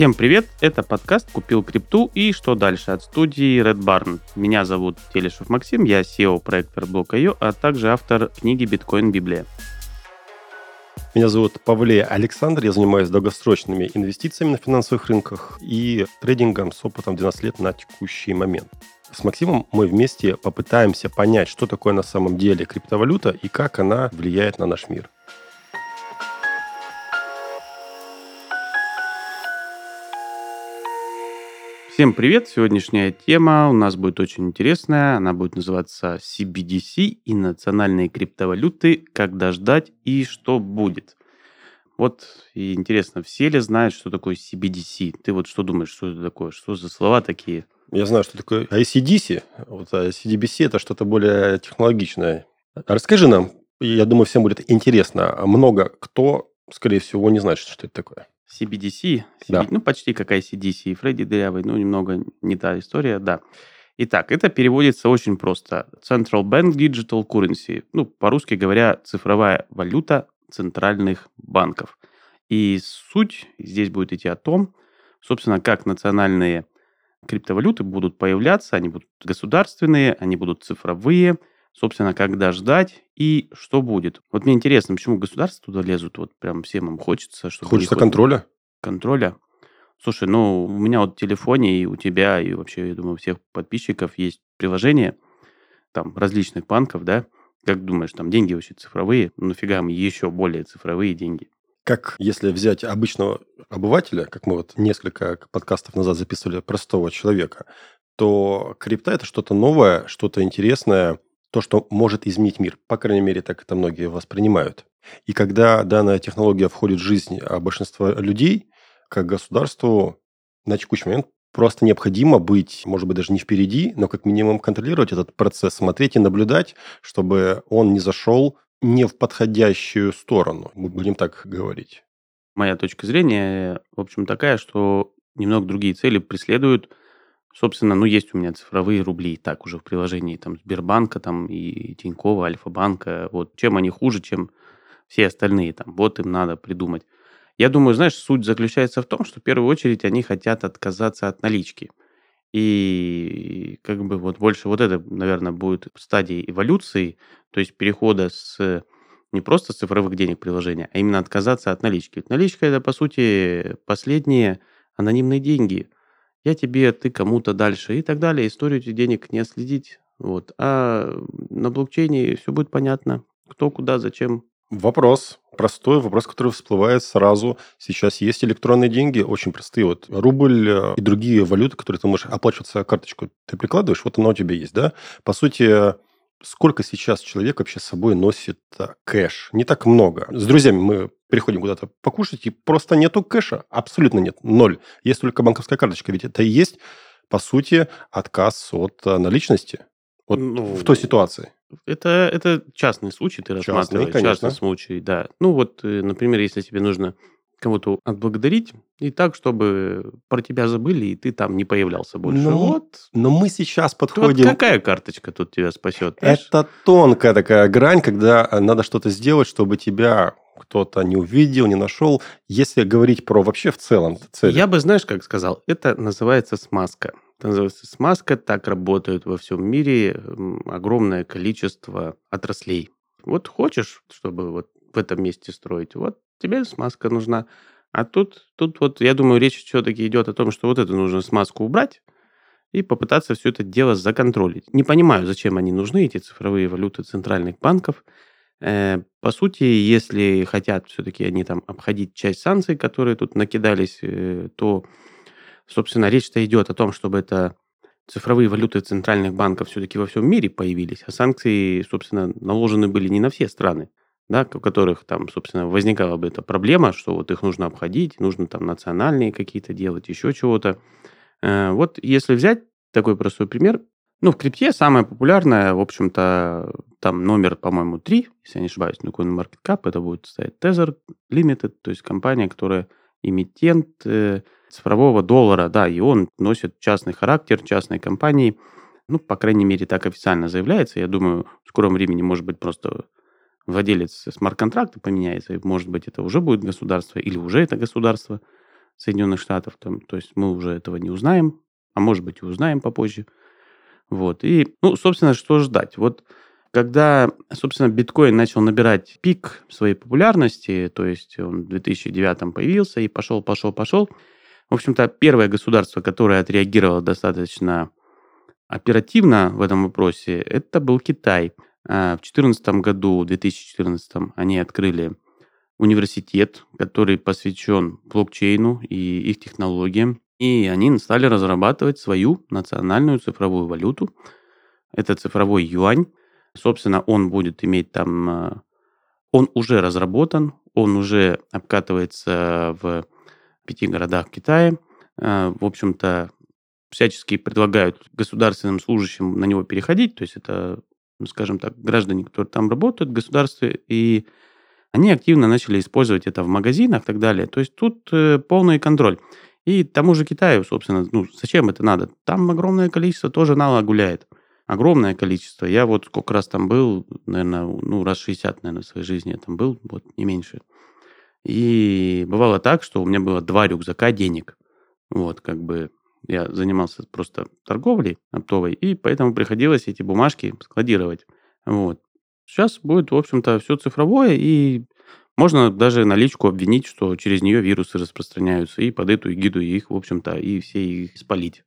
Всем привет, это подкаст «Купил крипту» и «Что дальше» от студии Red Barn. Меня зовут Телешев Максим, я SEO проекта Block.io, а также автор книги «Биткоин Библия». Меня зовут Павле Александр, я занимаюсь долгосрочными инвестициями на финансовых рынках и трейдингом с опытом 12 лет на текущий момент. С Максимом мы вместе попытаемся понять, что такое на самом деле криптовалюта и как она влияет на наш мир. Всем привет! Сегодняшняя тема у нас будет очень интересная. Она будет называться CBDC и национальные криптовалюты. Когда ждать и что будет. Вот и интересно, все ли знают, что такое CBDC? Ты вот что думаешь, что это такое? Что за слова такие? Я знаю, что такое ICDC. Вот, а CDBC – это что-то более технологичное. Расскажи нам, я думаю, всем будет интересно. Много кто, скорее всего, не знает, что это такое. CBDC, CBD, да. ну почти как ICDC, Фредди Дырявый, ну немного не та история, да. Итак, это переводится очень просто. Central Bank Digital Currency, ну по-русски говоря, цифровая валюта центральных банков. И суть здесь будет идти о том, собственно, как национальные криптовалюты будут появляться, они будут государственные, они будут цифровые, собственно, когда ждать и что будет. Вот мне интересно, почему государства туда лезут, вот прям всем им хочется. Чтобы хочется контроля? Контроля. Слушай, ну, у меня вот в телефоне и у тебя, и вообще, я думаю, у всех подписчиков есть приложение там различных банков, да? Как думаешь, там деньги вообще цифровые? Ну, нафига им еще более цифровые деньги? Как если взять обычного обывателя, как мы вот несколько подкастов назад записывали простого человека, то крипта это что-то новое, что-то интересное, то, что может изменить мир. По крайней мере, так это многие воспринимают. И когда данная технология входит в жизнь а большинства людей, как государству на текущий момент просто необходимо быть, может быть, даже не впереди, но как минимум контролировать этот процесс, смотреть и наблюдать, чтобы он не зашел не в подходящую сторону, мы будем так говорить. Моя точка зрения, в общем, такая, что немного другие цели преследуют Собственно, ну, есть у меня цифровые рубли, так уже в приложении там Сбербанка там и Тинькова, Альфа-банка. Вот чем они хуже, чем все остальные там. Вот им надо придумать. Я думаю, знаешь, суть заключается в том, что в первую очередь они хотят отказаться от налички. И как бы вот больше вот это, наверное, будет стадии эволюции, то есть перехода с не просто цифровых денег приложения, а именно отказаться от налички. Ведь наличка это, по сути, последние анонимные деньги – я тебе, ты кому-то дальше и так далее. Историю этих денег не отследить. Вот. А на блокчейне все будет понятно. Кто, куда, зачем. Вопрос. Простой вопрос, который всплывает сразу. Сейчас есть электронные деньги, очень простые. Вот рубль э, и другие валюты, которые ты можешь оплачиваться карточку, ты прикладываешь, вот она у тебя есть, да? По сути, сколько сейчас человек вообще с собой носит а, кэш? Не так много. С друзьями мы приходим куда-то покушать, и просто нету кэша. Абсолютно нет. Ноль. Есть только банковская карточка. Ведь это и есть, по сути, отказ от а, наличности. Вот ну, в той ситуации. Это, это частный случай, ты частный, рассматриваешь. Конечно. Частный случай, да. Ну вот, э, например, если тебе нужно кого-то отблагодарить, и так, чтобы про тебя забыли, и ты там не появлялся больше. Ну, вот. Но мы сейчас подходим... Вот какая карточка тут тебя спасет? Знаешь? Это тонкая такая грань, когда э, надо что-то сделать, чтобы тебя кто-то не увидел, не нашел. Если говорить про вообще в целом цель. Я бы, знаешь, как сказал, это называется смазка. Это называется смазка, так работают во всем мире огромное количество отраслей. Вот хочешь, чтобы вот в этом месте строить, вот тебе смазка нужна. А тут, тут вот, я думаю, речь все-таки идет о том, что вот эту нужно смазку убрать и попытаться все это дело законтролить. Не понимаю, зачем они нужны, эти цифровые валюты центральных банков. Э, по сути, если хотят все-таки они там обходить часть санкций, которые тут накидались, э, то, собственно, речь-то идет о том, чтобы это цифровые валюты центральных банков все-таки во всем мире появились, а санкции, собственно, наложены были не на все страны да, у которых там, собственно, возникала бы эта проблема, что вот их нужно обходить, нужно там национальные какие-то делать, еще чего-то. Э, вот если взять такой простой пример, ну, в крипте самое популярное, в общем-то, там номер, по-моему, 3, если я не ошибаюсь, на CoinMarketCap, это будет стоять Tether Limited, то есть компания, которая эмитент э, цифрового доллара, да, и он носит частный характер частной компании, ну, по крайней мере, так официально заявляется. Я думаю, в скором времени, может быть, просто владелец смарт-контракта поменяется, и, может быть, это уже будет государство, или уже это государство Соединенных Штатов. Там, то есть мы уже этого не узнаем, а может быть и узнаем попозже. Вот. И, ну, собственно, что ждать? Вот когда, собственно, биткоин начал набирать пик своей популярности, то есть он в 2009 появился и пошел, пошел, пошел, в общем-то, первое государство, которое отреагировало достаточно оперативно в этом вопросе, это был Китай. А, в 2014 году, в 2014 они открыли университет, который посвящен блокчейну и их технологиям. И они стали разрабатывать свою национальную цифровую валюту. Это цифровой юань. Собственно, он будет иметь там... А, он уже разработан, он уже обкатывается в пяти городах Китая. А, в общем-то, всячески предлагают государственным служащим на него переходить. То есть это, ну, скажем так, граждане, которые там работают в государстве, и они активно начали использовать это в магазинах и так далее. То есть тут э, полный контроль. И тому же Китаю, собственно, ну, зачем это надо? Там огромное количество тоже нала гуляет. Огромное количество. Я вот сколько раз там был, наверное, ну, раз 60, наверное, в своей жизни я там был, вот, не меньше. И бывало так, что у меня было два рюкзака денег. Вот, как бы я занимался просто торговлей оптовой, и поэтому приходилось эти бумажки складировать. Вот. Сейчас будет, в общем-то, все цифровое, и можно даже наличку обвинить, что через нее вирусы распространяются, и под эту эгиду их, в общем-то, и все их спалить.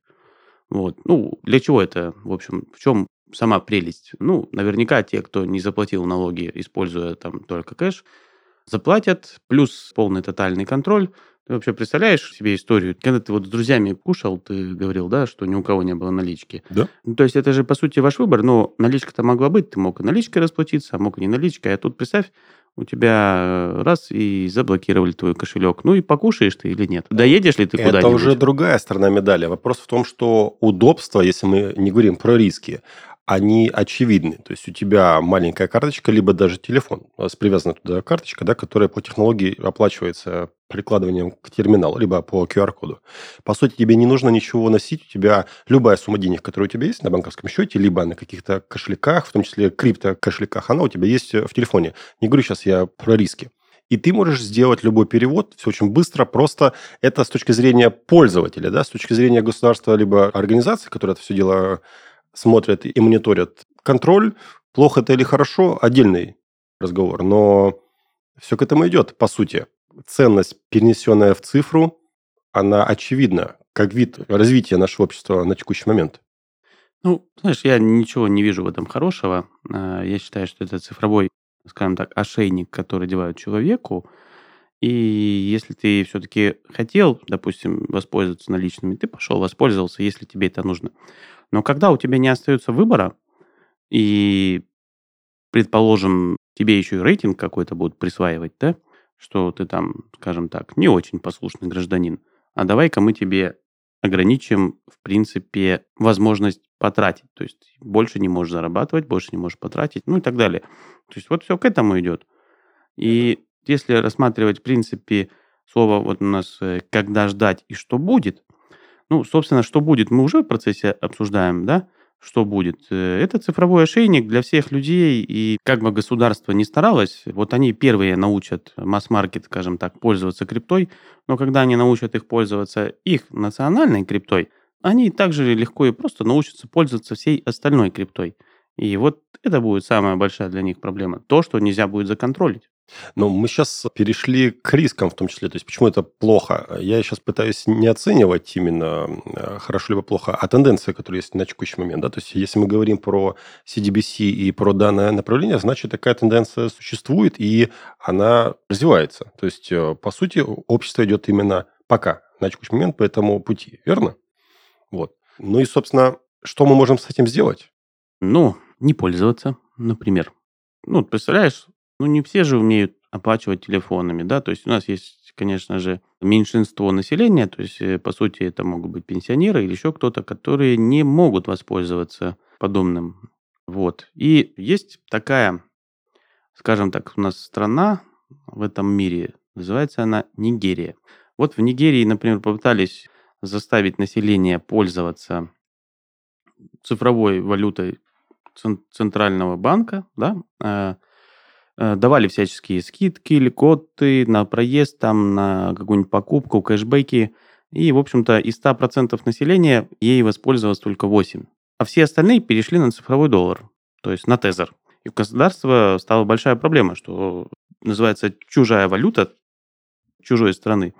Вот. Ну, для чего это, в общем, в чем сама прелесть? Ну, наверняка те, кто не заплатил налоги, используя там только кэш, заплатят, плюс полный тотальный контроль, ты вообще представляешь себе историю? Когда ты вот с друзьями кушал, ты говорил, да, что ни у кого не было налички. Да. Ну, то есть это же, по сути, ваш выбор, но наличка-то могла быть. Ты мог и наличкой расплатиться, а мог и не наличкой. А тут, представь, у тебя э, раз и заблокировали твой кошелек. Ну и покушаешь ты или нет? Доедешь ли ты куда-нибудь? Это уже другая сторона медали. Вопрос в том, что удобство, если мы не говорим про риски, они очевидны. То есть у тебя маленькая карточка, либо даже телефон. У вас привязана туда карточка, да, которая по технологии оплачивается прикладыванием к терминалу, либо по QR-коду. По сути, тебе не нужно ничего носить. У тебя любая сумма денег, которая у тебя есть на банковском счете, либо на каких-то кошельках, в том числе крипто-кошельках, она у тебя есть в телефоне. Не говорю сейчас я про риски. И ты можешь сделать любой перевод, все очень быстро, просто это с точки зрения пользователя, да, с точки зрения государства либо организации, которая это все дело смотрят и мониторят контроль, плохо это или хорошо, отдельный разговор. Но все к этому идет, по сути. Ценность, перенесенная в цифру, она очевидна, как вид развития нашего общества на текущий момент. Ну, знаешь, я ничего не вижу в этом хорошего. А, я считаю, что это цифровой, скажем так, ошейник, который девают человеку. И если ты все-таки хотел, допустим, воспользоваться наличными, ты пошел, воспользовался, если тебе это нужно. Но когда у тебя не остается выбора, и, предположим, тебе еще и рейтинг какой-то будут присваивать, да, что ты там, скажем так, не очень послушный гражданин, а давай-ка мы тебе ограничим, в принципе, возможность потратить. То есть больше не можешь зарабатывать, больше не можешь потратить, ну и так далее. То есть вот все к этому идет. И если рассматривать, в принципе, слово вот у нас э, «когда ждать и что будет», ну, собственно, что будет, мы уже в процессе обсуждаем, да, что будет. Э, это цифровой ошейник для всех людей, и как бы государство не старалось, вот они первые научат масс-маркет, скажем так, пользоваться криптой, но когда они научат их пользоваться их национальной криптой, они также легко и просто научатся пользоваться всей остальной криптой. И вот это будет самая большая для них проблема. То, что нельзя будет законтролить. Но мы сейчас перешли к рискам в том числе. То есть, почему это плохо? Я сейчас пытаюсь не оценивать именно э, хорошо либо плохо, а тенденции, которые есть на текущий момент. Да? То есть, если мы говорим про CDBC и про данное направление, значит, такая тенденция существует, и она развивается. То есть, э, по сути, общество идет именно пока на текущий момент по этому пути. Верно? Вот. Ну и, собственно, что мы можем с этим сделать? Ну, не пользоваться, например. Ну, представляешь, ну, не все же умеют оплачивать телефонами, да, то есть у нас есть, конечно же, меньшинство населения, то есть, э, по сути, это могут быть пенсионеры или еще кто-то, которые не могут воспользоваться подобным. Вот. И есть такая, скажем так, у нас страна в этом мире, называется она Нигерия. Вот в Нигерии, например, попытались заставить население пользоваться цифровой валютой центрального банка, да, э, давали всяческие скидки, льготы на проезд, там, на какую-нибудь покупку, кэшбэки. И, в общем-то, из 100% населения ей воспользовалось только 8. А все остальные перешли на цифровой доллар, то есть на тезер. И у государства стала большая проблема, что называется чужая валюта чужой страны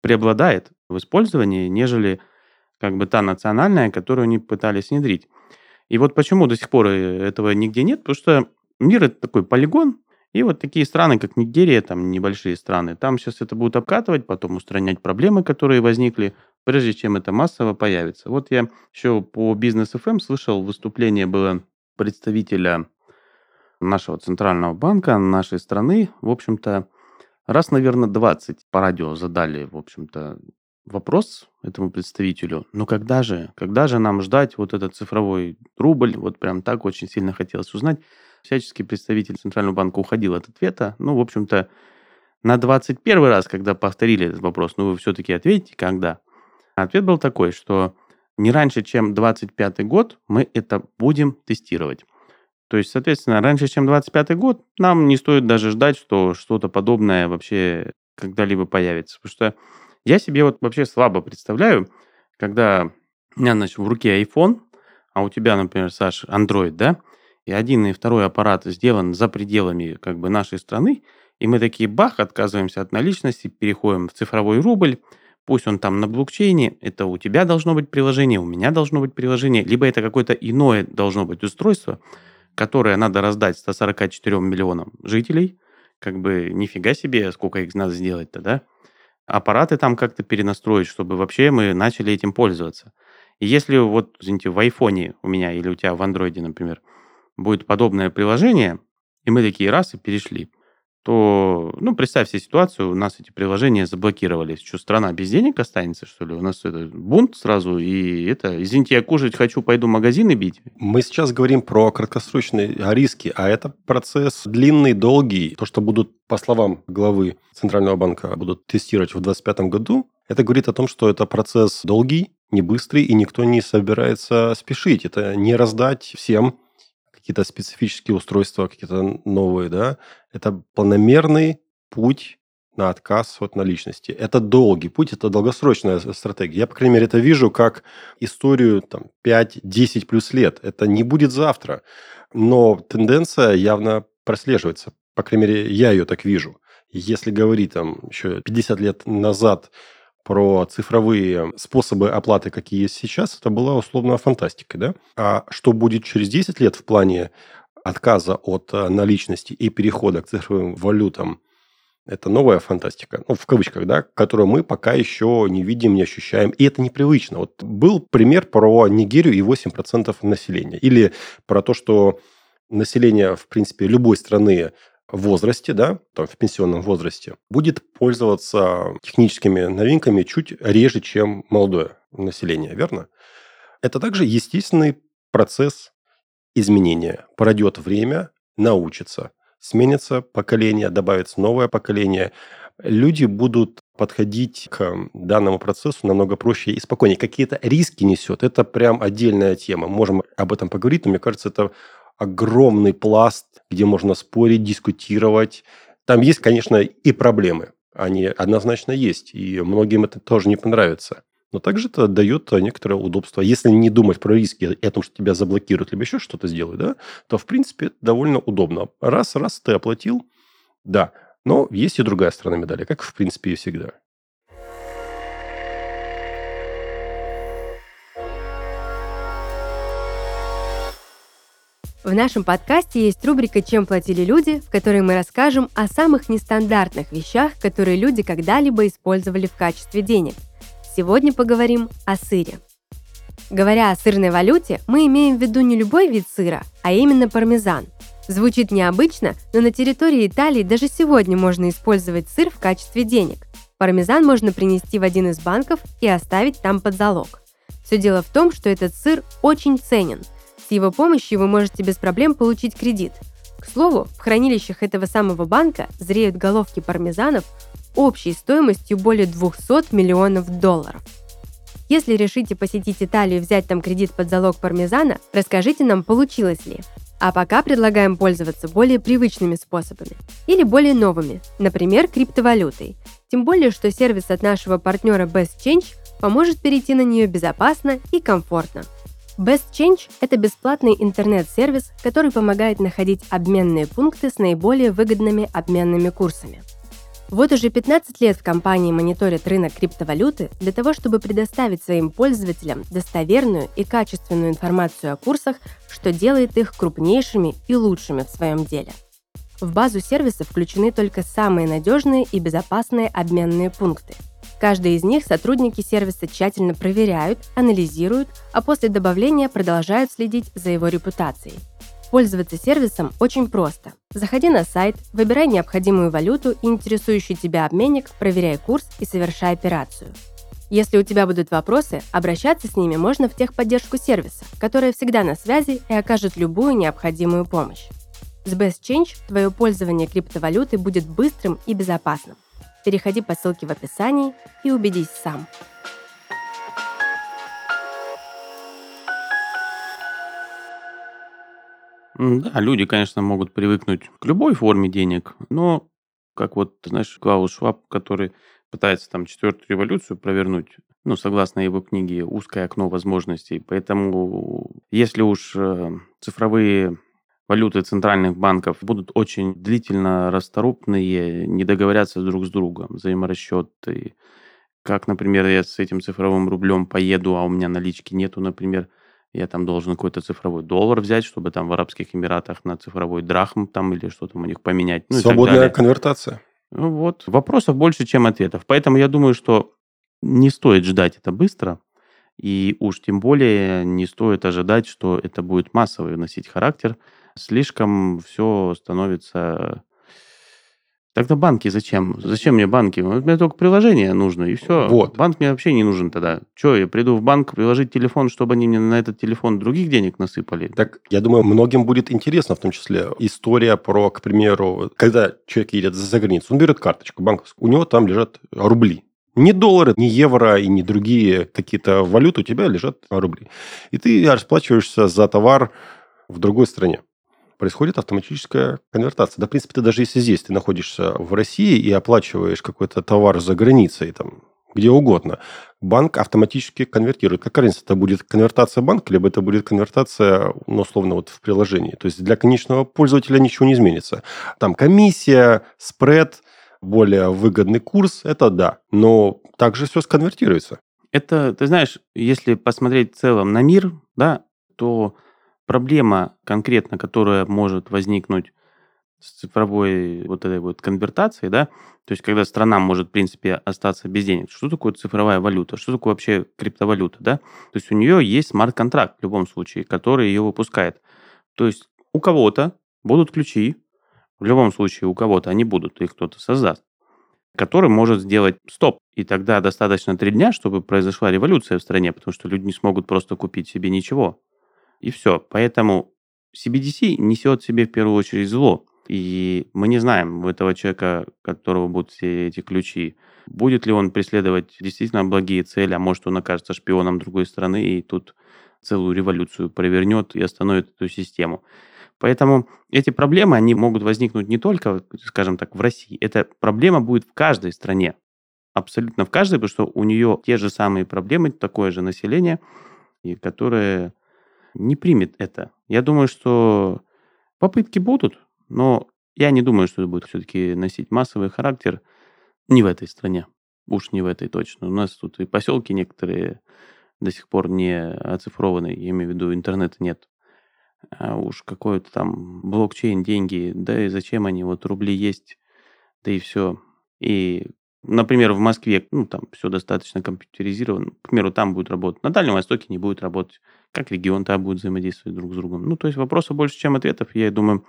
преобладает в использовании, нежели как бы та национальная, которую они пытались внедрить. И вот почему до сих пор э, этого нигде нет, потому что мир это такой полигон, и вот такие страны, как Нигерия, там небольшие страны, там сейчас это будут обкатывать, потом устранять проблемы, которые возникли, прежде чем это массово появится. Вот я еще по бизнес FM слышал, выступление было представителя нашего центрального банка нашей страны. В общем-то, раз, наверное, 20 по радио задали, в общем-то, вопрос этому представителю, ну когда же, когда же нам ждать вот этот цифровой рубль, вот прям так очень сильно хотелось узнать. Всяческий представитель Центрального банка уходил от ответа. Ну, в общем-то, на 21 раз, когда повторили этот вопрос, ну, вы все-таки ответите, когда? Ответ был такой, что не раньше, чем 25 год мы это будем тестировать. То есть, соответственно, раньше, чем 25 год, нам не стоит даже ждать, что что-то подобное вообще когда-либо появится. Потому что я себе вот вообще слабо представляю, когда у меня, значит, в руке iPhone, а у тебя, например, Саш, Android, да, и один и второй аппарат сделан за пределами как бы нашей страны, и мы такие, бах, отказываемся от наличности, переходим в цифровой рубль, пусть он там на блокчейне, это у тебя должно быть приложение, у меня должно быть приложение, либо это какое-то иное должно быть устройство, которое надо раздать 144 миллионам жителей, как бы нифига себе, сколько их надо сделать-то, да? аппараты там как-то перенастроить, чтобы вообще мы начали этим пользоваться. И если вот, извините, в айфоне у меня или у тебя в андроиде, например, будет подобное приложение, и мы такие раз и перешли, то, ну, представь себе ситуацию, у нас эти приложения заблокировались. Что, страна без денег останется, что ли? У нас это бунт сразу, и это, извините, я кушать хочу, пойду магазины бить. Мы сейчас говорим про краткосрочные риски, а это процесс длинный, долгий. То, что будут, по словам главы Центрального банка, будут тестировать в 2025 году, это говорит о том, что это процесс долгий, не быстрый, и никто не собирается спешить. Это не раздать всем какие-то специфические устройства, какие-то новые, да, это планомерный путь на отказ от наличности. Это долгий путь, это долгосрочная стратегия. Я, по крайней мере, это вижу как историю там, 5-10 плюс лет. Это не будет завтра, но тенденция явно прослеживается. По крайней мере, я ее так вижу. Если говорить там еще 50 лет назад про цифровые способы оплаты, какие есть сейчас, это была условно фантастика, да? А что будет через 10 лет в плане отказа от э, наличности и перехода к цифровым валютам, это новая фантастика, ну, в кавычках, да, которую мы пока еще не видим, не ощущаем. И это непривычно. Вот был пример про Нигерию и 8% населения. Или про то, что население, в принципе, любой страны возрасте, да, там, в пенсионном возрасте, будет пользоваться техническими новинками чуть реже, чем молодое население, верно? Это также естественный процесс изменения. Пройдет время, научится, сменится поколение, добавится новое поколение. Люди будут подходить к данному процессу намного проще и спокойнее. Какие-то риски несет. Это прям отдельная тема. Можем об этом поговорить, но мне кажется, это огромный пласт, где можно спорить, дискутировать. Там есть, конечно, и проблемы. Они однозначно есть, и многим это тоже не понравится. Но также это дает некоторое удобство. Если не думать про риски и о том, что тебя заблокируют, либо еще что-то сделают, да, то, в принципе, это довольно удобно. Раз, раз ты оплатил, да. Но есть и другая сторона медали, как, в принципе, и всегда. В нашем подкасте есть рубрика «Чем платили люди», в которой мы расскажем о самых нестандартных вещах, которые люди когда-либо использовали в качестве денег. Сегодня поговорим о сыре. Говоря о сырной валюте, мы имеем в виду не любой вид сыра, а именно пармезан. Звучит необычно, но на территории Италии даже сегодня можно использовать сыр в качестве денег. Пармезан можно принести в один из банков и оставить там под залог. Все дело в том, что этот сыр очень ценен – с его помощью вы можете без проблем получить кредит. К слову, в хранилищах этого самого банка зреют головки пармезанов общей стоимостью более 200 миллионов долларов. Если решите посетить Италию и взять там кредит под залог пармезана, расскажите нам, получилось ли. А пока предлагаем пользоваться более привычными способами или более новыми, например, криптовалютой. Тем более, что сервис от нашего партнера Best Change поможет перейти на нее безопасно и комфортно. Best Change – это бесплатный интернет-сервис, который помогает находить обменные пункты с наиболее выгодными обменными курсами. Вот уже 15 лет в компании мониторят рынок криптовалюты для того, чтобы предоставить своим пользователям достоверную и качественную информацию о курсах, что делает их крупнейшими и лучшими в своем деле. В базу сервиса включены только самые надежные и безопасные обменные пункты. Каждый из них сотрудники сервиса тщательно проверяют, анализируют, а после добавления продолжают следить за его репутацией – Пользоваться сервисом очень просто. Заходи на сайт, выбирай необходимую валюту и интересующий тебя обменник, проверяй курс и совершай операцию. Если у тебя будут вопросы, обращаться с ними можно в техподдержку сервиса, которая всегда на связи и окажет любую необходимую помощь. С Best Change твое пользование криптовалюты будет быстрым и безопасным. Переходи по ссылке в описании и убедись сам. Да, люди, конечно, могут привыкнуть к любой форме денег, но как вот, знаешь, Клаус Шваб, который пытается там четвертую революцию провернуть, ну, согласно его книге, узкое окно возможностей. Поэтому если уж э, цифровые валюты центральных банков будут очень длительно расторопные, не договорятся друг с другом, взаиморасчеты. Как, например, я с этим цифровым рублем поеду, а у меня налички нету, например, я там должен какой-то цифровой доллар взять, чтобы там в Арабских Эмиратах на цифровой драхм там или что там у них поменять. Ну, Свободная конвертация. Ну, вот. Вопросов больше, чем ответов. Поэтому я думаю, что не стоит ждать это быстро. И уж тем более не стоит ожидать, что это будет массовый носить характер. Слишком все становится Тогда банки зачем? Зачем мне банки? Мне только приложение нужно, и все. Вот. Банк мне вообще не нужен тогда. Че, я приду в банк приложить телефон, чтобы они мне на этот телефон других денег насыпали? Так, я думаю, многим будет интересно, в том числе, история про, к примеру, когда человек едет за границу, он берет карточку банковскую, у него там лежат рубли. Не доллары, не евро и не другие какие-то валюты, у тебя лежат рубли. И ты расплачиваешься за товар в другой стране происходит автоматическая конвертация. Да, в принципе, ты даже если здесь ты находишься в России и оплачиваешь какой-то товар за границей, там, где угодно, банк автоматически конвертирует. Какая разница, это будет конвертация банка, либо это будет конвертация, ну, условно, вот в приложении. То есть для конечного пользователя ничего не изменится. Там комиссия, спред, более выгодный курс, это да. Но также все сконвертируется. Это, ты знаешь, если посмотреть в целом на мир, да, то проблема конкретно, которая может возникнуть с цифровой вот этой вот конвертацией, да, то есть когда страна может, в принципе, остаться без денег. Что такое цифровая валюта? Что такое вообще криптовалюта, да? То есть у нее есть смарт-контракт в любом случае, который ее выпускает. То есть у кого-то будут ключи, в любом случае у кого-то они будут, их кто-то создаст, который может сделать стоп. И тогда достаточно три дня, чтобы произошла революция в стране, потому что люди не смогут просто купить себе ничего. И все. Поэтому CBDC несет себе в первую очередь зло. И мы не знаем у этого человека, которого будут все эти ключи, будет ли он преследовать действительно благие цели, а может он окажется шпионом другой страны и тут целую революцию провернет и остановит эту систему. Поэтому эти проблемы, они могут возникнуть не только, скажем так, в России. Эта проблема будет в каждой стране. Абсолютно в каждой, потому что у нее те же самые проблемы, такое же население, и которое не примет это. Я думаю, что попытки будут, но я не думаю, что это будет все-таки носить массовый характер не в этой стране. Уж не в этой точно. У нас тут и поселки некоторые до сих пор не оцифрованы, я имею в виду, интернета нет. А уж какой-то там блокчейн, деньги, да и зачем они, вот рубли есть, да и все. И Например, в Москве, ну, там все достаточно компьютеризировано. К примеру, там будет работать. На Дальнем Востоке не будет работать. Как регион там будет взаимодействовать друг с другом. Ну, то есть вопросов больше, чем ответов. Я думаю,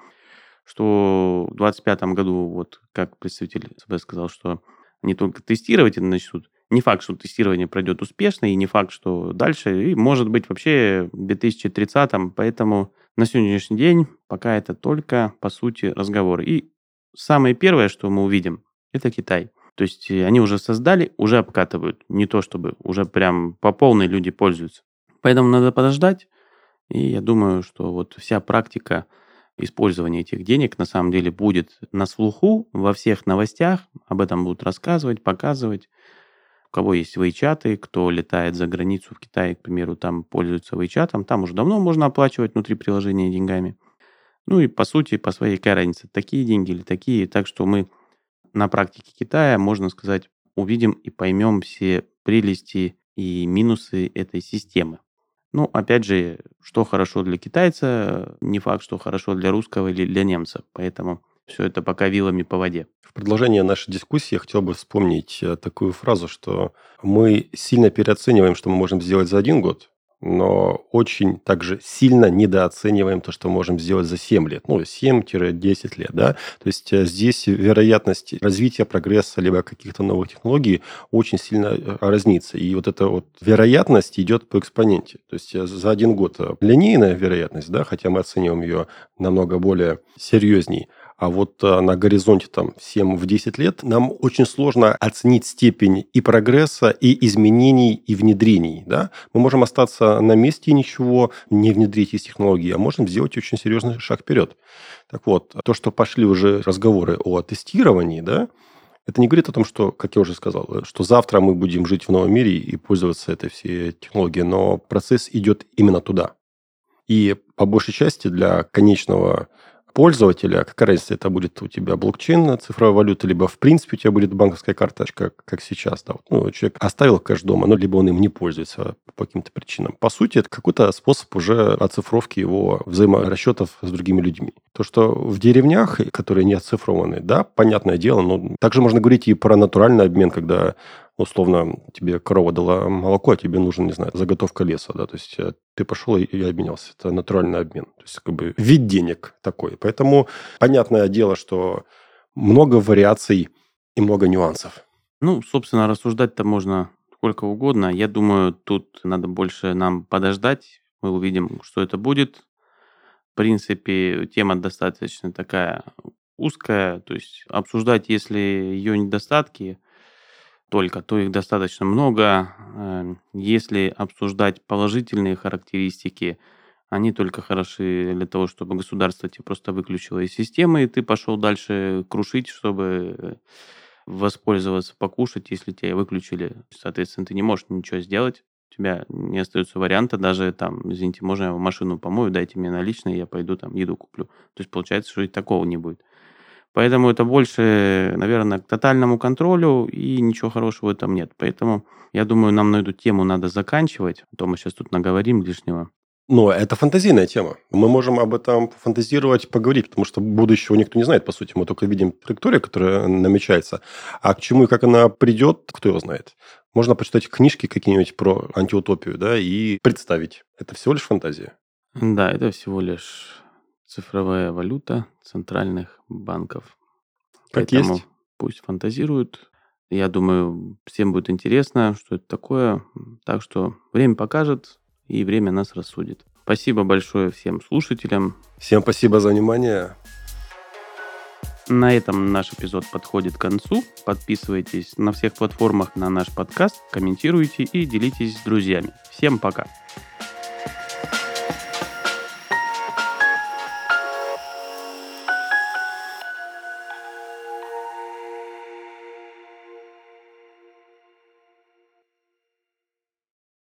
что в 2025 году, вот как представитель СБ сказал, что не только тестировать это начнут, не факт, что тестирование пройдет успешно, и не факт, что дальше, и может быть вообще в 2030, поэтому на сегодняшний день пока это только, по сути, разговор. И самое первое, что мы увидим, это Китай. То есть э, они уже создали, уже обкатывают. Не то чтобы уже прям по полной люди пользуются. Поэтому надо подождать. И я думаю, что вот вся практика использования этих денег на самом деле будет на слуху во всех новостях. Об этом будут рассказывать, показывать. У кого есть вейчаты, кто летает за границу в Китае, к примеру, там пользуется вейчатом, там уже давно можно оплачивать внутри приложения деньгами. Ну и по сути, по своей какая разница, такие деньги или такие. Так что мы на практике Китая, можно сказать, увидим и поймем все прелести и минусы этой системы. Ну, опять же, что хорошо для китайца, не факт, что хорошо для русского или для немца. Поэтому все это пока вилами по воде. В продолжение нашей дискуссии я хотел бы вспомнить э, такую фразу, что мы сильно переоцениваем, что мы можем сделать за один год, но очень также сильно недооцениваем то, что можем сделать за 7 лет, ну, 7-10 лет, да. То есть э, здесь вероятность развития, прогресса, либо каких-то новых технологий очень сильно э, разнится. И вот эта вот вероятность идет по экспоненте. То есть э, за один год линейная вероятность, да, хотя мы оцениваем ее намного более серьезней, а вот э, на горизонте там 7-10 лет нам очень сложно оценить степень и прогресса, и изменений, и внедрений. Да? Мы можем остаться на месте и ничего не внедрить из технологии, а можем сделать очень серьезный шаг вперед. Так вот, то, что пошли уже разговоры о тестировании, да, это не говорит о том, что, как я уже сказал, э, что завтра мы будем жить в новом мире и пользоваться этой всей технологией, но процесс идет именно туда. И по большей части для конечного пользователя, какая разница, это будет у тебя блокчейн, цифровая валюта, либо в принципе у тебя будет банковская карточка, как сейчас. Да. Ну, человек оставил кэш дома, но либо он им не пользуется по каким-то причинам. По сути, это какой-то способ уже оцифровки его взаиморасчетов с другими людьми. То, что в деревнях, которые не оцифрованы, да, понятное дело, но также можно говорить и про натуральный обмен, когда условно тебе корова дала молоко, а тебе нужен, не знаю, заготовка леса, да, то есть э, ты пошел и, и обменялся. Это натуральный обмен. То есть как бы вид денег такой. Поэтому понятное дело, что много вариаций и много нюансов. Ну, собственно, рассуждать-то можно сколько угодно. Я думаю, тут надо больше нам подождать. Мы увидим, что это будет. В принципе, тема достаточно такая узкая. То есть обсуждать, если ее недостатки – только, то их достаточно много. Эм, если обсуждать положительные характеристики, они только хороши для того, чтобы государство тебе просто выключило из системы, и ты пошел дальше крушить, чтобы воспользоваться, покушать, если тебя выключили. Соответственно, ты не можешь ничего сделать. У тебя не остается варианта даже там, извините, можно я машину помою, дайте мне наличные, я пойду там еду куплю. То есть получается, что и такого не будет. Поэтому это больше, наверное, к тотальному контролю, и ничего хорошего в этом нет. Поэтому я думаю, нам на эту тему надо заканчивать, а то мы сейчас тут наговорим лишнего. Но это фантазийная тема. Мы можем об этом фантазировать, поговорить, потому что будущего никто не знает, по сути. Мы только видим траекторию, которая намечается. А к чему и как она придет, кто его знает. Можно почитать книжки какие-нибудь про антиутопию, да, и представить. Это всего лишь фантазия. Да, это всего лишь цифровая валюта центральных банков. Как Поэтому есть. пусть фантазируют. Я думаю, всем будет интересно, что это такое. Так что время покажет, и время нас рассудит. Спасибо большое всем слушателям. Всем спасибо за внимание. На этом наш эпизод подходит к концу. Подписывайтесь на всех платформах на наш подкаст, комментируйте и делитесь с друзьями. Всем пока!